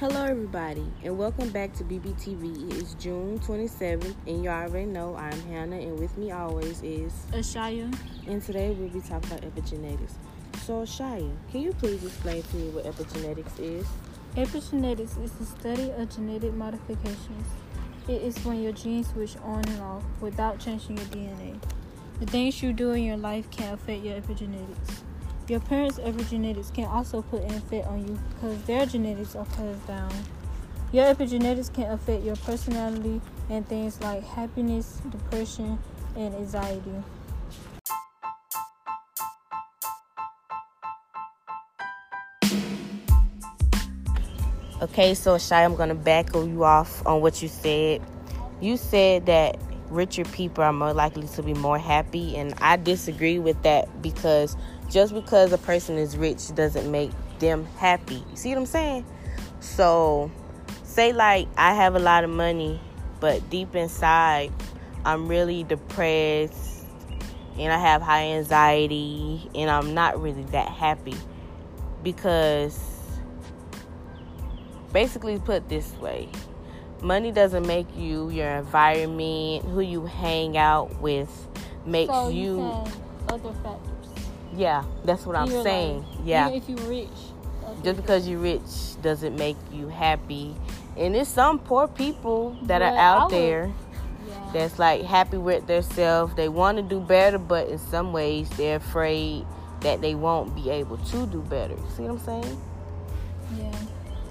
Hello, everybody, and welcome back to BBTV. It is June 27th, and you already know I'm Hannah, and with me always is Ashaya. And today we'll be talking about epigenetics. So, Ashaya, can you please explain to me what epigenetics is? Epigenetics is the study of genetic modifications. It is when your genes switch on and off without changing your DNA. The things you do in your life can affect your epigenetics. Your parents' epigenetics can also put an effect on you because their genetics are passed down. Your epigenetics can affect your personality and things like happiness, depression, and anxiety. Okay, so Shy, I'm gonna back you off on what you said. You said that richer people are more likely to be more happy, and I disagree with that because just because a person is rich doesn't make them happy. You see what I'm saying? So, say like I have a lot of money, but deep inside, I'm really depressed and I have high anxiety and I'm not really that happy because basically put this way money doesn't make you your environment who you hang out with makes so you, you other factors yeah, that's what I'm saying. Life. Yeah. Even if you're rich. Just because you're rich doesn't make you happy. And there's some poor people that but are out there yeah. that's like happy with themselves. They want to do better, but in some ways they're afraid that they won't be able to do better. See what I'm saying? Yeah.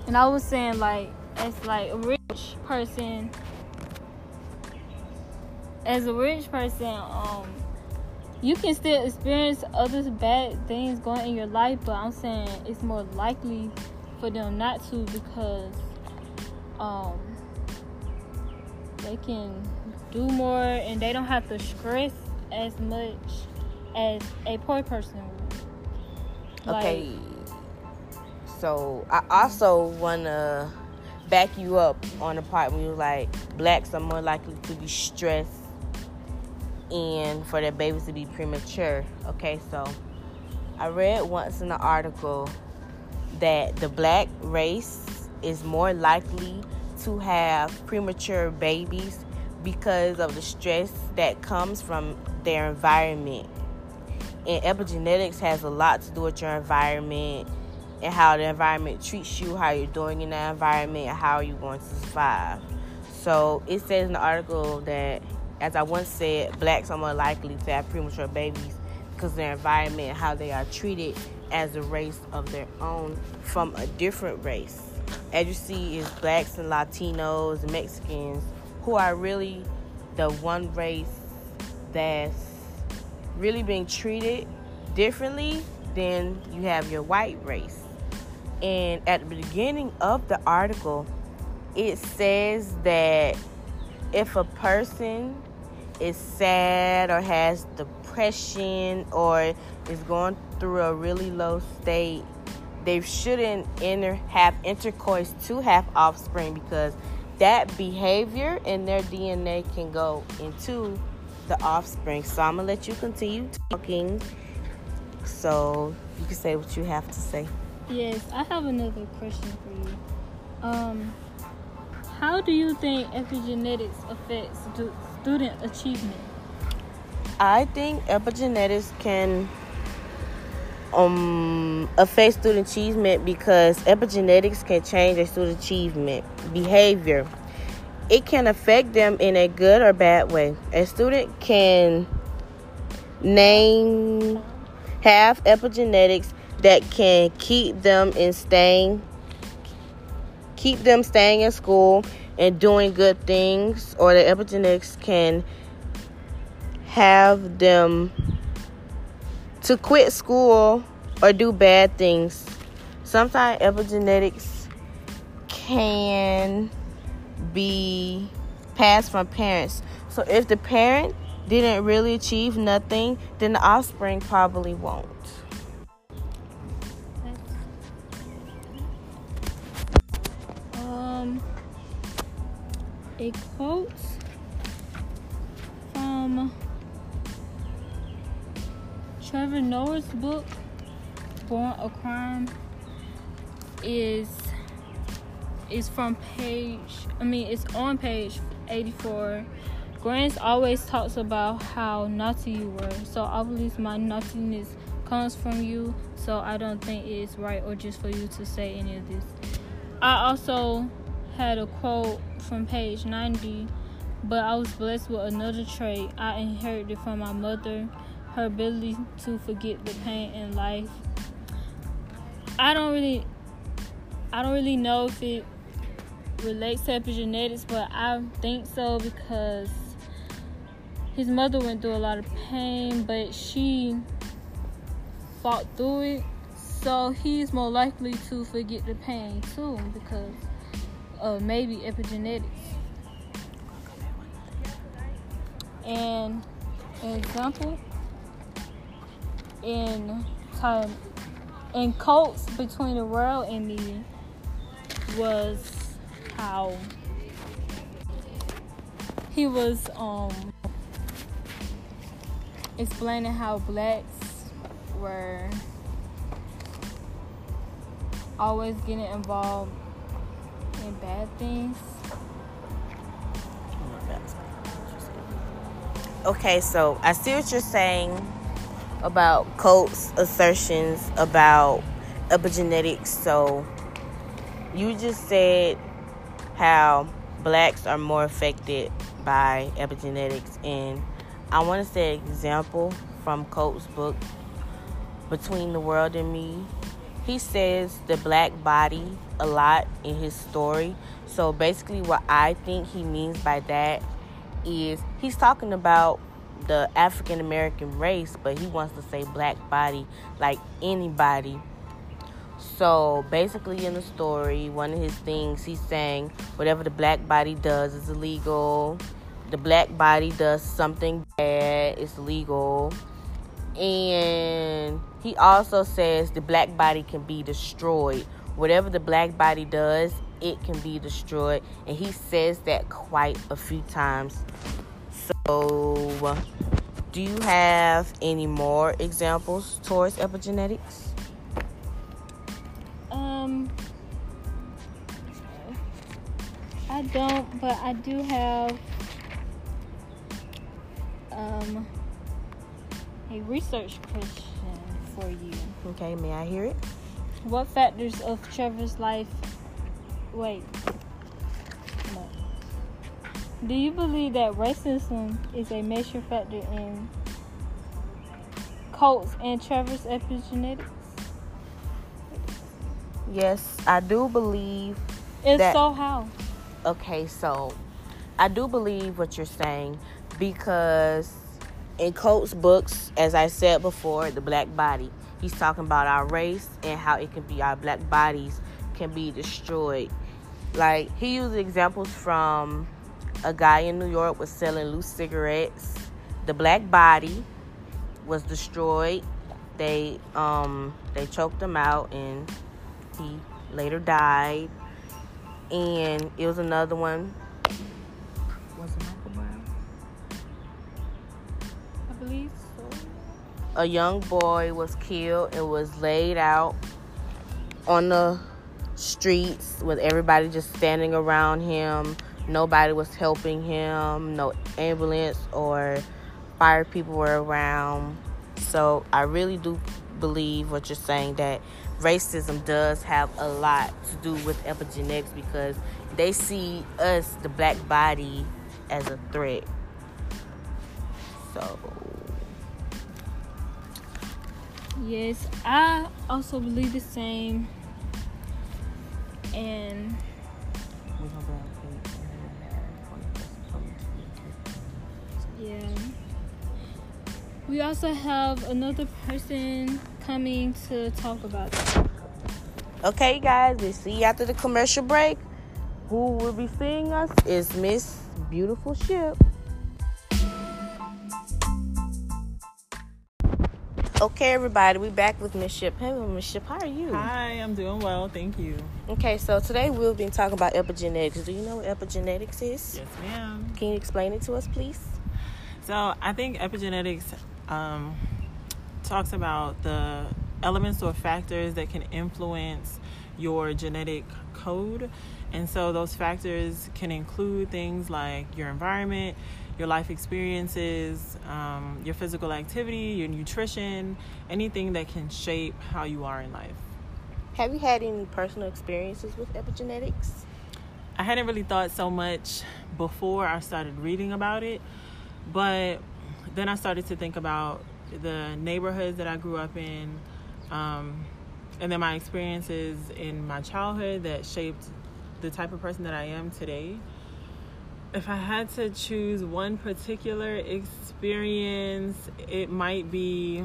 And I was saying like as like a rich person as a rich person, um, you can still experience other bad things going in your life, but I'm saying it's more likely for them not to because um they can do more and they don't have to stress as much as a poor person would. Okay. so I also wanna back you up on the part where you're like blacks are more likely to be stressed and for their babies to be premature. Okay, so I read once in an article that the black race is more likely to have premature babies because of the stress that comes from their environment. And epigenetics has a lot to do with your environment and how the environment treats you, how you're doing in that environment, and how you're going to survive. So it says in the article that as I once said, blacks are more likely to have premature babies because their environment and how they are treated as a race of their own from a different race. As you see, is blacks and Latinos Mexicans who are really the one race that's really being treated differently than you have your white race. And at the beginning of the article, it says that if a person is sad or has depression or is going through a really low state, they shouldn't enter, have intercourse to have offspring because that behavior in their DNA can go into the offspring. So I'm gonna let you continue talking so you can say what you have to say. Yes, I have another question for you. Um, how do you think epigenetics affects student achievement? I think epigenetics can um, affect student achievement because epigenetics can change a student achievement behavior. It can affect them in a good or bad way. A student can name have epigenetics that can keep them in staying keep them staying in school and doing good things, or the epigenetics can have them to quit school or do bad things. Sometimes epigenetics can be passed from parents. So if the parent didn't really achieve nothing, then the offspring probably won't. A quote from Trevor Noah's book, Born a Crime, is is from page, I mean, it's on page 84. Grants always talks about how naughty you were. So obviously my naughtiness comes from you. So I don't think it's right or just for you to say any of this. I also had a quote from page 90, but I was blessed with another trait I inherited from my mother her ability to forget the pain in life. I don't really I don't really know if it relates to epigenetics, but I think so because his mother went through a lot of pain, but she fought through it. So he's more likely to forget the pain too because of maybe epigenetics. And an example in time in Coates between the world and me was how he was um explaining how blacks were always getting involved bad things. Okay, so I see what you're saying about Coates' assertions about epigenetics. So you just said how blacks are more affected by epigenetics, and I want to say an example from Coates' book, Between the World and Me. He says the black body a lot in his story. So basically, what I think he means by that is he's talking about the African American race, but he wants to say black body like anybody. So basically, in the story, one of his things he's saying whatever the black body does is illegal. The black body does something bad, it's legal. And he also says the black body can be destroyed. Whatever the black body does, it can be destroyed. And he says that quite a few times so, do you have any more examples towards epigenetics? Um, I don't, but I do have um a research question for you. Okay, may I hear it? What factors of Trevor's life? Wait, do you believe that racism is a major factor in Coates and Trevor's epigenetics? Yes, I do believe. If that, so, how? Okay, so I do believe what you're saying because in Coates' books, as I said before, the black body, he's talking about our race and how it can be our black bodies can be destroyed. Like he used examples from a guy in New York was selling loose cigarettes. The black body was destroyed. They um they choked him out and he later died. And it was another one. A young boy was killed and was laid out on the streets with everybody just standing around him nobody was helping him, no ambulance or fire people were around. So I really do believe what you're saying that racism does have a lot to do with epigenetics because they see us, the black body, as a threat. So. Yes, I also believe the same. And Yeah. We also have another person coming to talk about that. Okay, guys, we see you after the commercial break. Who will be seeing us is Miss Beautiful Ship. Okay, everybody, we're back with Miss Ship. Hey, Miss Ship, how are you? Hi, I'm doing well, thank you. Okay, so today we'll be talking about epigenetics. Do you know what epigenetics is? Yes, ma'am. Can you explain it to us, please? So I think epigenetics um, talks about the elements or factors that can influence your genetic code. And so those factors can include things like your environment, your life experiences, um, your physical activity, your nutrition, anything that can shape how you are in life. Have you had any personal experiences with epigenetics? I hadn't really thought so much before I started reading about it, but then I started to think about the neighborhoods that I grew up in, um, and then my experiences in my childhood that shaped the type of person that I am today. If I had to choose one particular experience, it might be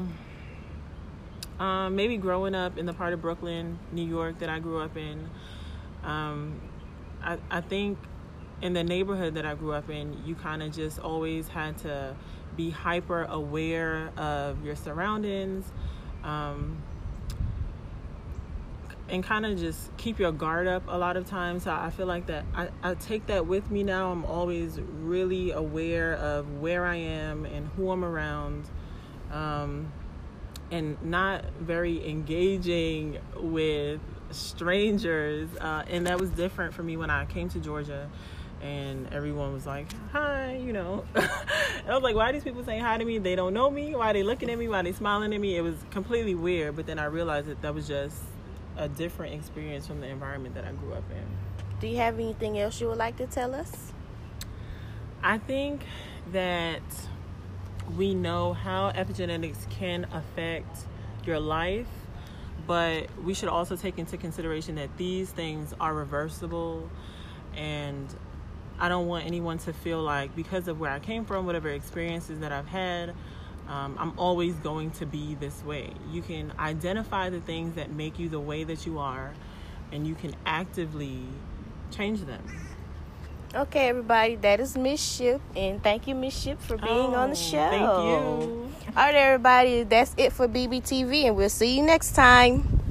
um, maybe growing up in the part of Brooklyn, New York that I grew up in. Um, I, I think in the neighborhood that I grew up in, you kind of just always had to be hyper aware of your surroundings um, and kind of just keep your guard up a lot of times. So I feel like that I, I take that with me now. I'm always really aware of where I am and who I'm around. Um, and not very engaging with strangers. Uh, and that was different for me when I came to Georgia and everyone was like, hi, you know. I was like, why are these people saying hi to me? They don't know me. Why are they looking at me? Why are they smiling at me? It was completely weird. But then I realized that that was just a different experience from the environment that I grew up in. Do you have anything else you would like to tell us? I think that we know how epigenetics can affect your life, but we should also take into consideration that these things are reversible and I don't want anyone to feel like because of where I came from, whatever experiences that I've had, um, I'm always going to be this way. You can identify the things that make you the way that you are, and you can actively change them. Okay, everybody, that is Miss Ship, and thank you, Miss Ship, for being Oh, on the show. Thank you. All right, everybody, that's it for BBTV, and we'll see you next time.